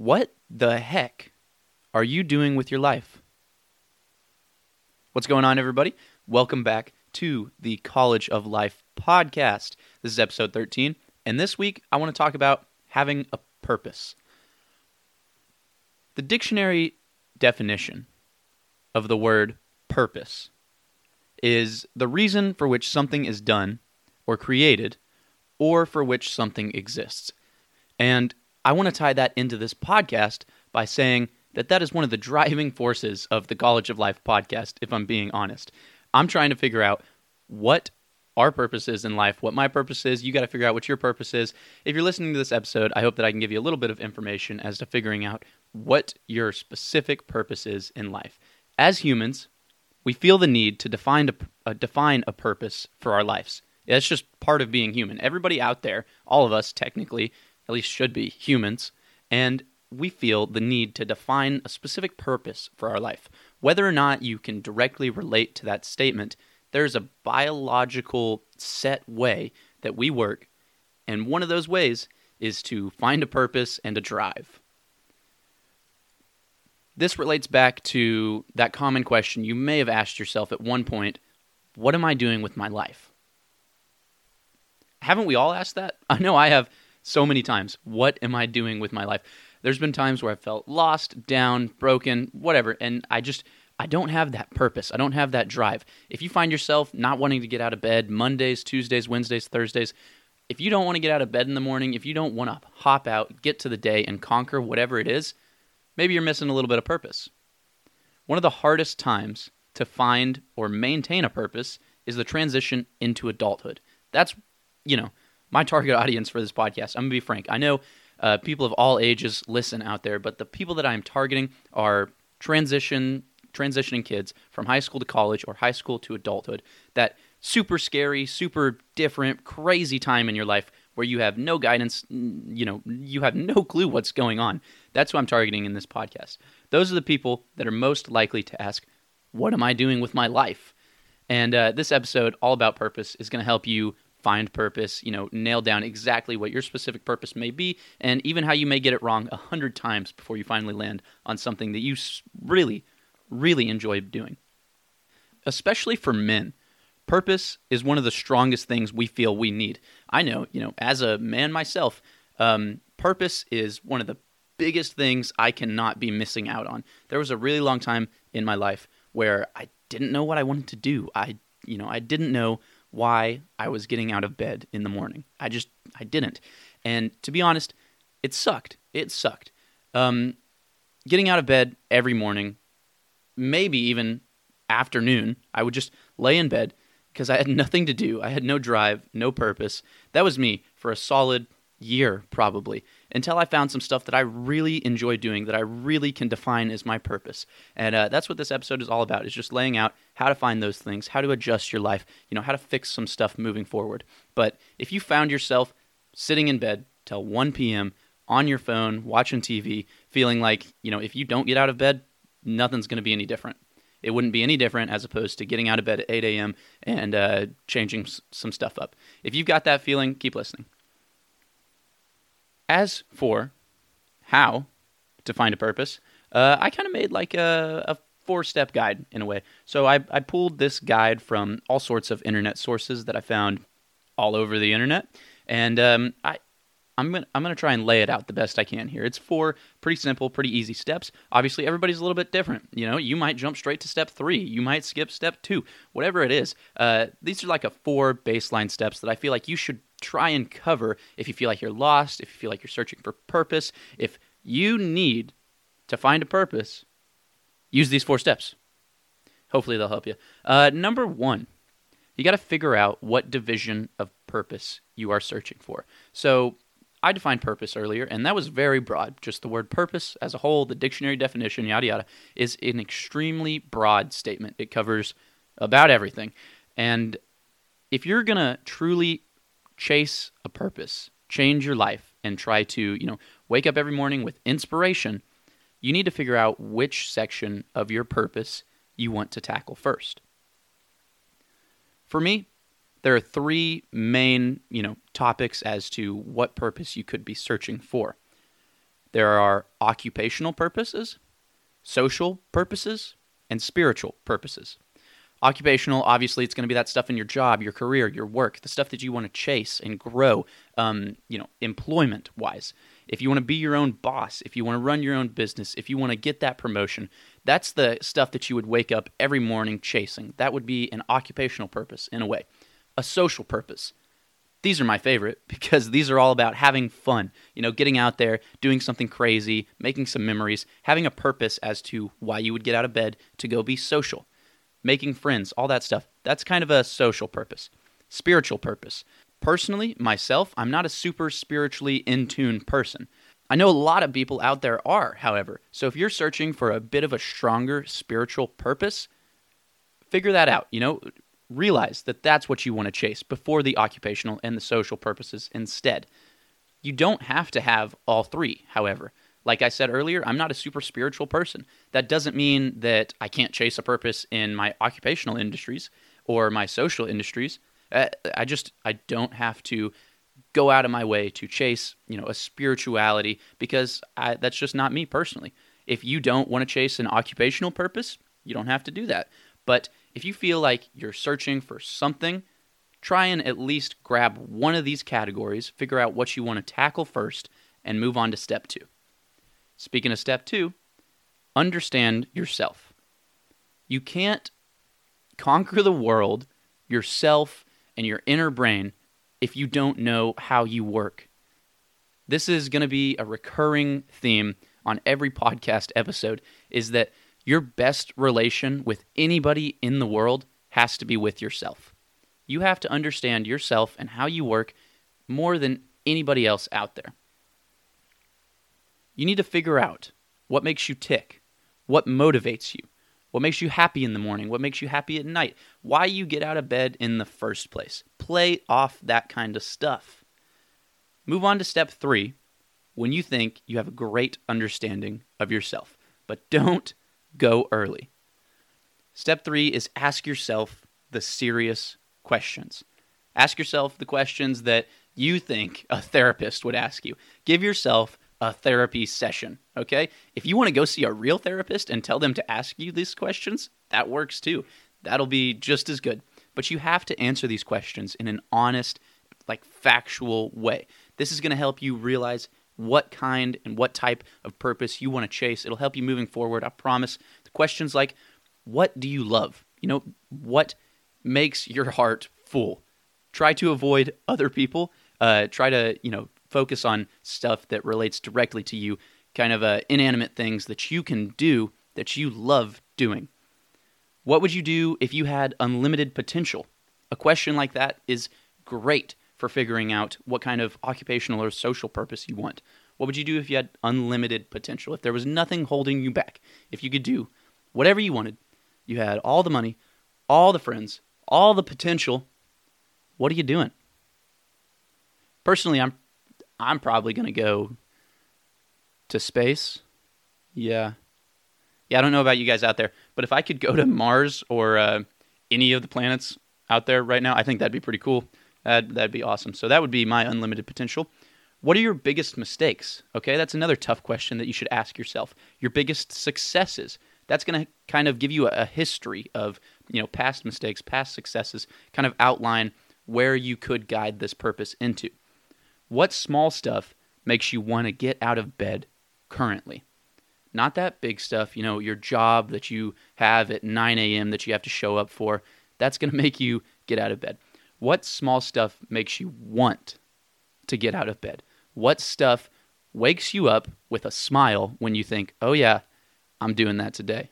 What the heck are you doing with your life? What's going on, everybody? Welcome back to the College of Life podcast. This is episode 13, and this week I want to talk about having a purpose. The dictionary definition of the word purpose is the reason for which something is done or created or for which something exists. And I want to tie that into this podcast by saying that that is one of the driving forces of the College of Life podcast, if I'm being honest. I'm trying to figure out what our purpose is in life, what my purpose is. You got to figure out what your purpose is. If you're listening to this episode, I hope that I can give you a little bit of information as to figuring out what your specific purpose is in life. As humans, we feel the need to define a, uh, define a purpose for our lives. That's just part of being human. Everybody out there, all of us technically, at least should be humans, and we feel the need to define a specific purpose for our life. Whether or not you can directly relate to that statement, there's a biological set way that we work, and one of those ways is to find a purpose and a drive. This relates back to that common question you may have asked yourself at one point What am I doing with my life? Haven't we all asked that? I know I have so many times. What am I doing with my life? There's been times where I felt lost, down, broken, whatever, and I just I don't have that purpose. I don't have that drive. If you find yourself not wanting to get out of bed Mondays, Tuesdays, Wednesdays, Thursdays, if you don't want to get out of bed in the morning, if you don't want to hop out, get to the day and conquer whatever it is, maybe you're missing a little bit of purpose. One of the hardest times to find or maintain a purpose is the transition into adulthood. That's, you know, my target audience for this podcast. I'm going to be frank. I know uh, people of all ages listen out there, but the people that I'm targeting are transition transitioning kids from high school to college or high school to adulthood. That super scary, super different, crazy time in your life where you have no guidance, you know, you have no clue what's going on. That's who I'm targeting in this podcast. Those are the people that are most likely to ask, What am I doing with my life? And uh, this episode, all about purpose, is going to help you find purpose, you know, nail down exactly what your specific purpose may be, and even how you may get it wrong a hundred times before you finally land on something that you really really enjoy doing. Especially for men, purpose is one of the strongest things we feel we need. I know, you know, as a man myself, um, purpose is one of the biggest things I cannot be missing out on. There was a really long time in my life where I didn't know what I wanted to do. I, you know, I didn't know why I was getting out of bed in the morning. I just, I didn't. And to be honest, it sucked. It sucked. Um, getting out of bed every morning maybe even afternoon, I would just lay in bed because I had nothing to do. I had no drive, no purpose. That was me for a solid year, probably, until I found some stuff that I really enjoy doing, that I really can define as my purpose. And uh, that's what this episode is all about, is just laying out how to find those things, how to adjust your life, you know, how to fix some stuff moving forward. But if you found yourself sitting in bed till 1 p.m., on your phone, watching TV, feeling like, you know, if you don't get out of bed, nothing's going to be any different. It wouldn't be any different as opposed to getting out of bed at 8 a.m. and uh, changing s- some stuff up. If you've got that feeling, keep listening. As for how to find a purpose, uh, I kind of made like a, a four step guide in a way. So I, I pulled this guide from all sorts of internet sources that I found all over the internet. And um, I, I'm gonna I'm gonna try and lay it out the best I can here. It's four pretty simple, pretty easy steps. Obviously, everybody's a little bit different. You know, you might jump straight to step three, you might skip step two, whatever it is. Uh, these are like a four baseline steps that I feel like you should try and cover if you feel like you're lost, if you feel like you're searching for purpose, if you need to find a purpose, use these four steps. Hopefully, they'll help you. Uh, number one, you got to figure out what division of purpose you are searching for. So I defined purpose earlier, and that was very broad. Just the word purpose as a whole, the dictionary definition, yada yada, is an extremely broad statement. It covers about everything. And if you're going to truly chase a purpose, change your life, and try to, you know, wake up every morning with inspiration, you need to figure out which section of your purpose you want to tackle first. For me, there are three main, you know, topics as to what purpose you could be searching for. There are occupational purposes, social purposes, and spiritual purposes. Occupational, obviously, it's going to be that stuff in your job, your career, your work, the stuff that you want to chase and grow, um, you know, employment wise. If you want to be your own boss, if you want to run your own business, if you want to get that promotion, that's the stuff that you would wake up every morning chasing. That would be an occupational purpose in a way. A social purpose. These are my favorite because these are all about having fun, you know, getting out there, doing something crazy, making some memories, having a purpose as to why you would get out of bed to go be social making friends, all that stuff. That's kind of a social purpose, spiritual purpose. Personally, myself, I'm not a super spiritually in tune person. I know a lot of people out there are, however. So if you're searching for a bit of a stronger spiritual purpose, figure that out. You know, realize that that's what you want to chase before the occupational and the social purposes instead. You don't have to have all three, however. Like I said earlier, I'm not a super spiritual person. That doesn't mean that I can't chase a purpose in my occupational industries or my social industries. Uh, I just I don't have to go out of my way to chase, you know, a spirituality because I, that's just not me personally. If you don't want to chase an occupational purpose, you don't have to do that. But if you feel like you're searching for something, try and at least grab one of these categories, figure out what you want to tackle first, and move on to step two. Speaking of step two, understand yourself. You can't conquer the world, yourself, and your inner brain if you don't know how you work. This is going to be a recurring theme on every podcast episode is that your best relation with anybody in the world has to be with yourself. You have to understand yourself and how you work more than anybody else out there. You need to figure out what makes you tick, what motivates you, what makes you happy in the morning, what makes you happy at night, why you get out of bed in the first place. Play off that kind of stuff. Move on to step three when you think you have a great understanding of yourself, but don't go early. Step three is ask yourself the serious questions. Ask yourself the questions that you think a therapist would ask you. Give yourself a therapy session. Okay. If you want to go see a real therapist and tell them to ask you these questions, that works too. That'll be just as good. But you have to answer these questions in an honest, like factual way. This is going to help you realize what kind and what type of purpose you want to chase. It'll help you moving forward. I promise. The questions like, what do you love? You know, what makes your heart full? Try to avoid other people. Uh, try to, you know, focus on stuff that relates directly to you, kind of uh, inanimate things that you can do that you love doing. What would you do if you had unlimited potential? A question like that is great for figuring out what kind of occupational or social purpose you want. What would you do if you had unlimited potential? If there was nothing holding you back? If you could do whatever you wanted, you had all the money, all the friends, all the potential, what are you doing? Personally, I'm I'm probably going to go to space. Yeah. Yeah, I don't know about you guys out there, but if I could go to Mars or uh, any of the planets out there right now, I think that'd be pretty cool. That'd, that'd be awesome. So that would be my unlimited potential. What are your biggest mistakes? Okay, that's another tough question that you should ask yourself. Your biggest successes. That's going to kind of give you a, a history of you know past mistakes, past successes, kind of outline where you could guide this purpose into. What small stuff makes you want to get out of bed currently? Not that big stuff, you know, your job that you have at 9 a.m. that you have to show up for. That's going to make you get out of bed. What small stuff makes you want to get out of bed? What stuff wakes you up with a smile when you think, oh, yeah, I'm doing that today?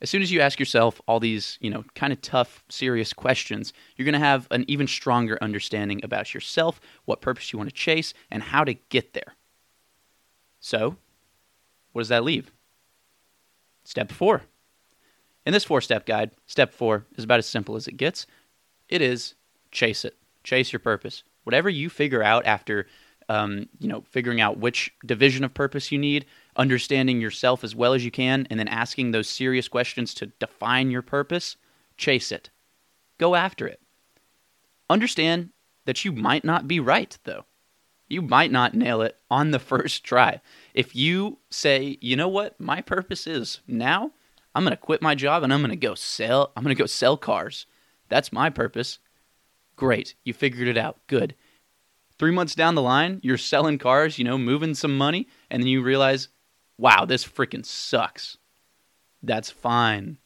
As soon as you ask yourself all these, you know, kind of tough, serious questions, you're going to have an even stronger understanding about yourself, what purpose you want to chase, and how to get there. So, what does that leave? Step four. In this four step guide, step four is about as simple as it gets. It is chase it, chase your purpose. Whatever you figure out after, um, you know, figuring out which division of purpose you need, understanding yourself as well as you can, and then asking those serious questions to define your purpose, chase it. Go after it. Understand that you might not be right, though. You might not nail it on the first try. If you say, you know what, my purpose is now, I'm going to quit my job and I'm going to go sell. I'm going to go sell cars. That's my purpose. Great. You figured it out. Good. Three months down the line, you're selling cars, you know, moving some money, and then you realize, wow, this freaking sucks. That's fine.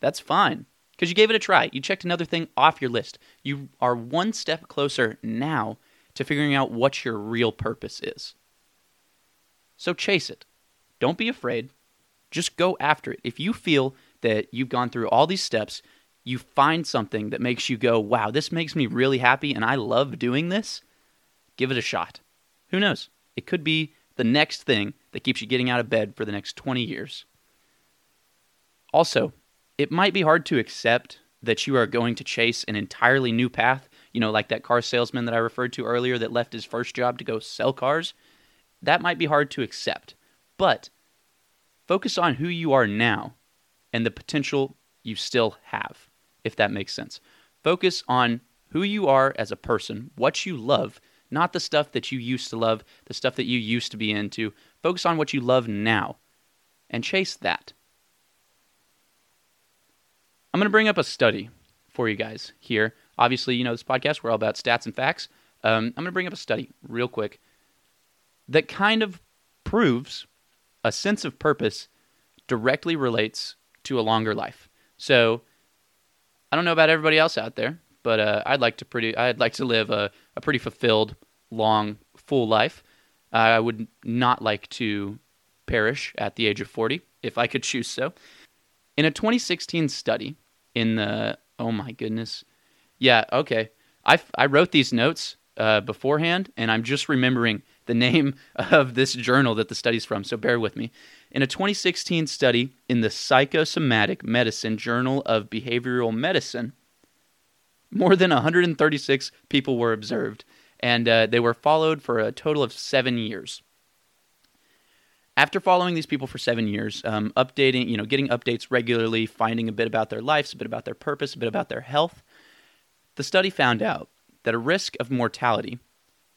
That's fine. Because you gave it a try. You checked another thing off your list. You are one step closer now to figuring out what your real purpose is. So chase it. Don't be afraid. Just go after it. If you feel that you've gone through all these steps, you find something that makes you go, wow, this makes me really happy and I love doing this, give it a shot. Who knows? It could be the next thing that keeps you getting out of bed for the next 20 years. Also, it might be hard to accept that you are going to chase an entirely new path, you know, like that car salesman that I referred to earlier that left his first job to go sell cars. That might be hard to accept. But focus on who you are now and the potential you still have, if that makes sense. Focus on who you are as a person, what you love, not the stuff that you used to love, the stuff that you used to be into. Focus on what you love now and chase that. I'm going to bring up a study for you guys here. Obviously, you know, this podcast, we're all about stats and facts. Um, I'm going to bring up a study real quick that kind of proves a sense of purpose directly relates to a longer life. So, I don't know about everybody else out there, but uh, I'd like to pretty, I'd like to live a, a pretty fulfilled, long, full life. I would not like to perish at the age of 40 if I could choose so. In a 2016 study, in the oh my goodness yeah okay i, I wrote these notes uh, beforehand and i'm just remembering the name of this journal that the study's from so bear with me in a 2016 study in the psychosomatic medicine journal of behavioral medicine more than 136 people were observed and uh, they were followed for a total of seven years after following these people for seven years, um, updating, you know, getting updates regularly, finding a bit about their lives, a bit about their purpose, a bit about their health, the study found out that a risk of mortality,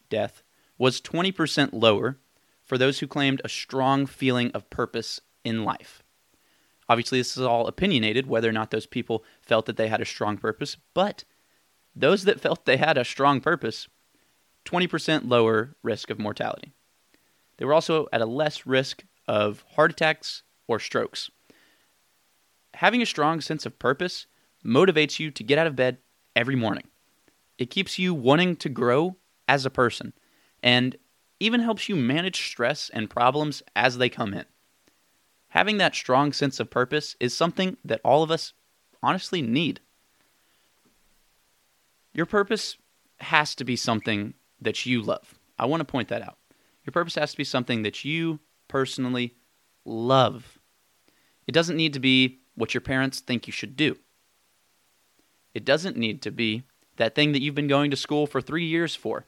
death, was 20% lower for those who claimed a strong feeling of purpose in life. Obviously, this is all opinionated, whether or not those people felt that they had a strong purpose, but those that felt they had a strong purpose, 20% lower risk of mortality. They were also at a less risk of heart attacks or strokes. Having a strong sense of purpose motivates you to get out of bed every morning. It keeps you wanting to grow as a person and even helps you manage stress and problems as they come in. Having that strong sense of purpose is something that all of us honestly need. Your purpose has to be something that you love. I want to point that out. Your purpose has to be something that you personally love. It doesn't need to be what your parents think you should do. It doesn't need to be that thing that you've been going to school for three years for,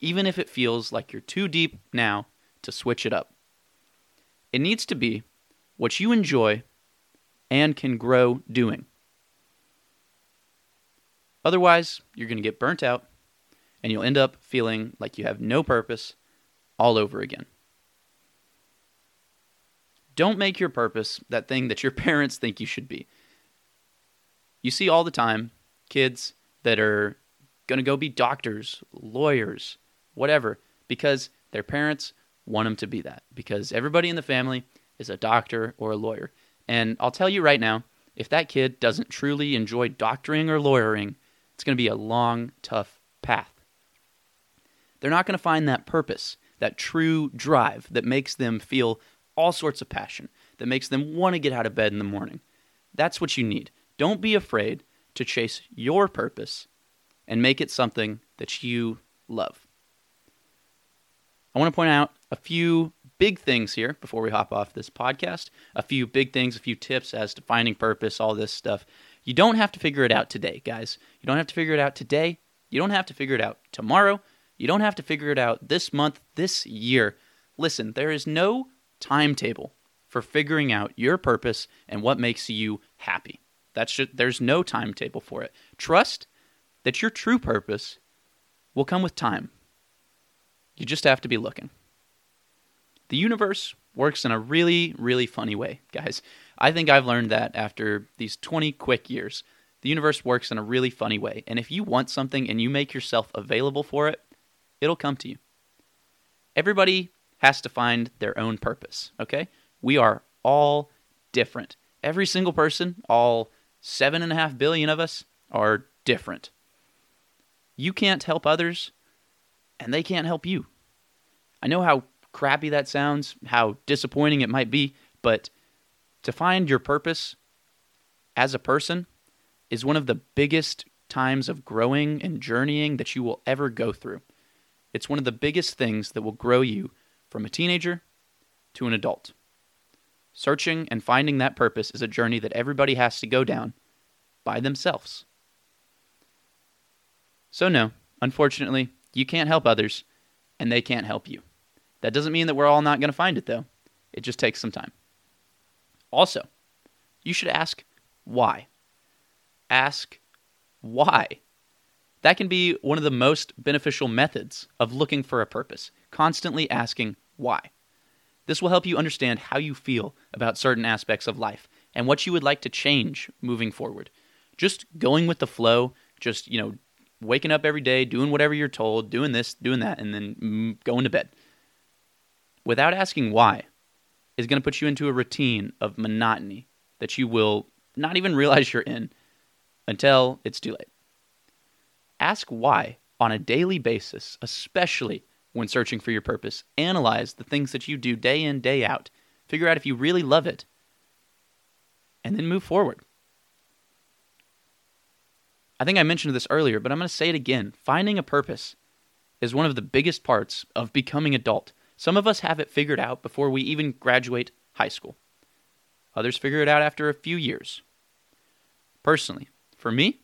even if it feels like you're too deep now to switch it up. It needs to be what you enjoy and can grow doing. Otherwise, you're going to get burnt out and you'll end up feeling like you have no purpose all over again. Don't make your purpose that thing that your parents think you should be. You see all the time kids that are going to go be doctors, lawyers, whatever, because their parents want them to be that. Because everybody in the family is a doctor or a lawyer. And I'll tell you right now, if that kid doesn't truly enjoy doctoring or lawyering, it's going to be a long, tough path. They're not going to find that purpose that true drive that makes them feel all sorts of passion, that makes them want to get out of bed in the morning. That's what you need. Don't be afraid to chase your purpose and make it something that you love. I want to point out a few big things here before we hop off this podcast. A few big things, a few tips as to finding purpose, all this stuff. You don't have to figure it out today, guys. You don't have to figure it out today. You don't have to figure it out tomorrow. You don't have to figure it out this month, this year. Listen, there is no timetable for figuring out your purpose and what makes you happy. That's just, there's no timetable for it. Trust that your true purpose will come with time. You just have to be looking. The universe works in a really, really funny way, guys. I think I've learned that after these 20 quick years. The universe works in a really funny way. And if you want something and you make yourself available for it, it'll come to you. Everybody has to find their own purpose, okay? We are all different. Every single person, all seven and a half billion of us, are different. You can't help others, and they can't help you. I know how crappy that sounds, how disappointing it might be, but to find your purpose as a person is one of the biggest times of growing and journeying that you will ever go through. It's one of the biggest things that will grow you from a teenager to an adult. Searching and finding that purpose is a journey that everybody has to go down by themselves. So, no, unfortunately, you can't help others, and they can't help you. That doesn't mean that we're all not going to find it, though. It just takes some time. Also, you should ask why. Ask why. That can be one of the most beneficial methods of looking for a purpose, constantly asking why. This will help you understand how you feel about certain aspects of life and what you would like to change moving forward. Just going with the flow, just, you know, waking up every day, doing whatever you're told, doing this, doing that, and then going to bed. Without asking why is going to put you into a routine of monotony that you will not even realize you're in until it's too late. Ask why on a daily basis, especially when searching for your purpose. Analyze the things that you do day in, day out. Figure out if you really love it, and then move forward. I think I mentioned this earlier, but I'm going to say it again. Finding a purpose is one of the biggest parts of becoming adult. Some of us have it figured out before we even graduate high school. Others figure it out after a few years. Personally, for me,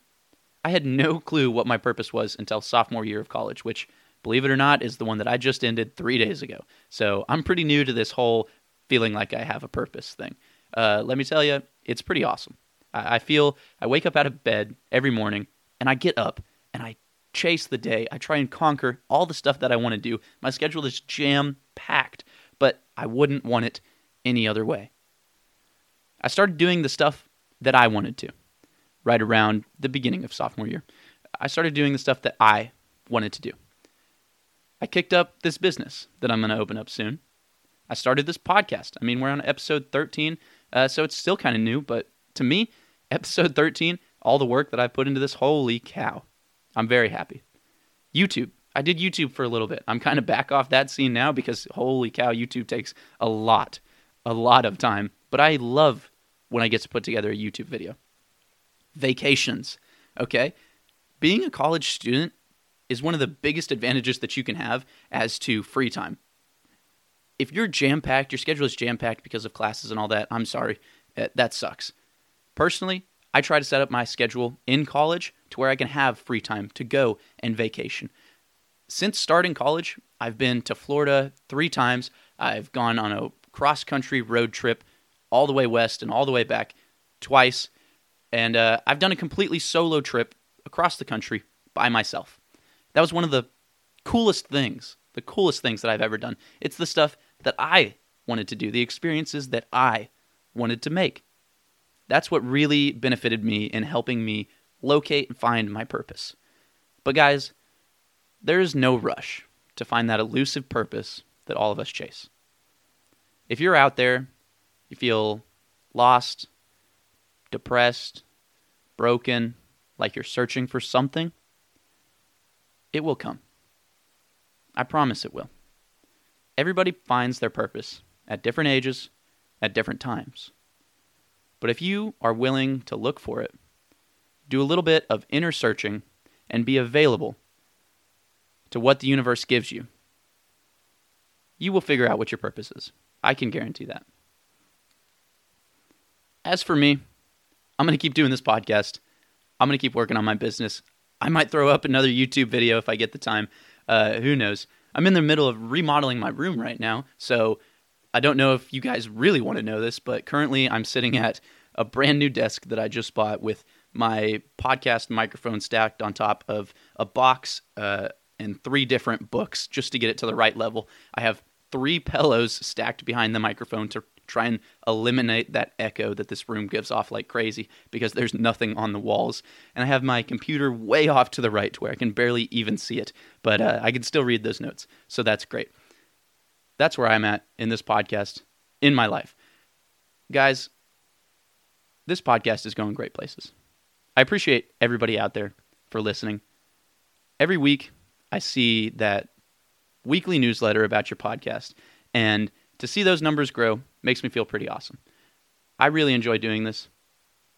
I had no clue what my purpose was until sophomore year of college, which, believe it or not, is the one that I just ended three days ago. So I'm pretty new to this whole feeling like I have a purpose thing. Uh, let me tell you, it's pretty awesome. I, I feel I wake up out of bed every morning and I get up and I chase the day. I try and conquer all the stuff that I want to do. My schedule is jam packed, but I wouldn't want it any other way. I started doing the stuff that I wanted to right around the beginning of sophomore year. I started doing the stuff that I wanted to do. I kicked up this business that I'm going to open up soon. I started this podcast. I mean, we're on episode 13, uh, so it's still kind of new, but to me, episode 13, all the work that I put into this, holy cow. I'm very happy. YouTube. I did YouTube for a little bit. I'm kind of back off that scene now because holy cow, YouTube takes a lot, a lot of time. But I love when I get to put together a YouTube video. Vacations. Okay? Being a college student is one of the biggest advantages that you can have as to free time. If you're jam packed, your schedule is jam packed because of classes and all that, I'm sorry. Eh, that sucks. Personally, I try to set up my schedule in college to where I can have free time to go and vacation. Since starting college, I've been to Florida three times. I've gone on a cross country road trip all the way west and all the way back twice. And uh, I've done a completely solo trip across the country by myself. That was one of the coolest things, the coolest things that I've ever done. It's the stuff that I wanted to do, the experiences that I wanted to make. That's what really benefited me in helping me locate and find my purpose. But, guys, there is no rush to find that elusive purpose that all of us chase. If you're out there, you feel lost, depressed, broken, like you're searching for something, it will come. I promise it will. Everybody finds their purpose at different ages, at different times. But if you are willing to look for it, do a little bit of inner searching, and be available to what the universe gives you, you will figure out what your purpose is. I can guarantee that. As for me, I'm going to keep doing this podcast. I'm going to keep working on my business. I might throw up another YouTube video if I get the time. Uh, who knows? I'm in the middle of remodeling my room right now, so I don't know if you guys really want to know this, but currently I'm sitting at a brand new desk that I just bought with my podcast microphone stacked on top of a box uh, and three different books just to get it to the right level. I have three pillows stacked behind the microphone to try and eliminate that echo that this room gives off like crazy because there's nothing on the walls. And I have my computer way off to the right to where I can barely even see it, but uh, I can still read those notes. So that's great. That's where I'm at in this podcast in my life. Guys, this podcast is going great places. I appreciate everybody out there for listening. Every week, I see that weekly newsletter about your podcast, and to see those numbers grow makes me feel pretty awesome. I really enjoy doing this.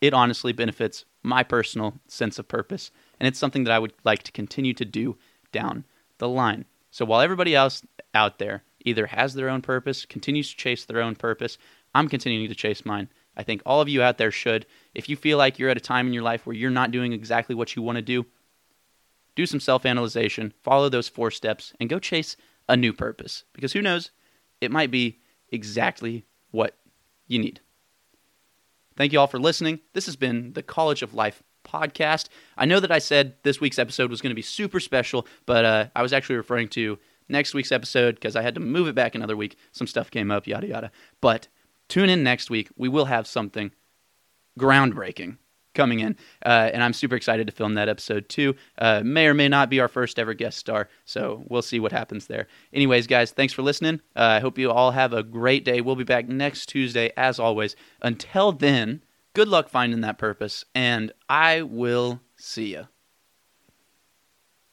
It honestly benefits my personal sense of purpose, and it's something that I would like to continue to do down the line. So while everybody else out there either has their own purpose, continues to chase their own purpose, I'm continuing to chase mine. I think all of you out there should. If you feel like you're at a time in your life where you're not doing exactly what you want to do, do some self analyzation, follow those four steps, and go chase a new purpose. Because who knows, it might be exactly what you need. Thank you all for listening. This has been the College of Life podcast. I know that I said this week's episode was going to be super special, but uh, I was actually referring to next week's episode because I had to move it back another week. Some stuff came up, yada, yada. But tune in next week. We will have something groundbreaking coming in. Uh, and I'm super excited to film that episode too. Uh, may or may not be our first ever guest star, so we'll see what happens there. Anyways, guys, thanks for listening. Uh, I hope you all have a great day. We'll be back next Tuesday, as always. Until then, good luck finding that purpose, and I will see you.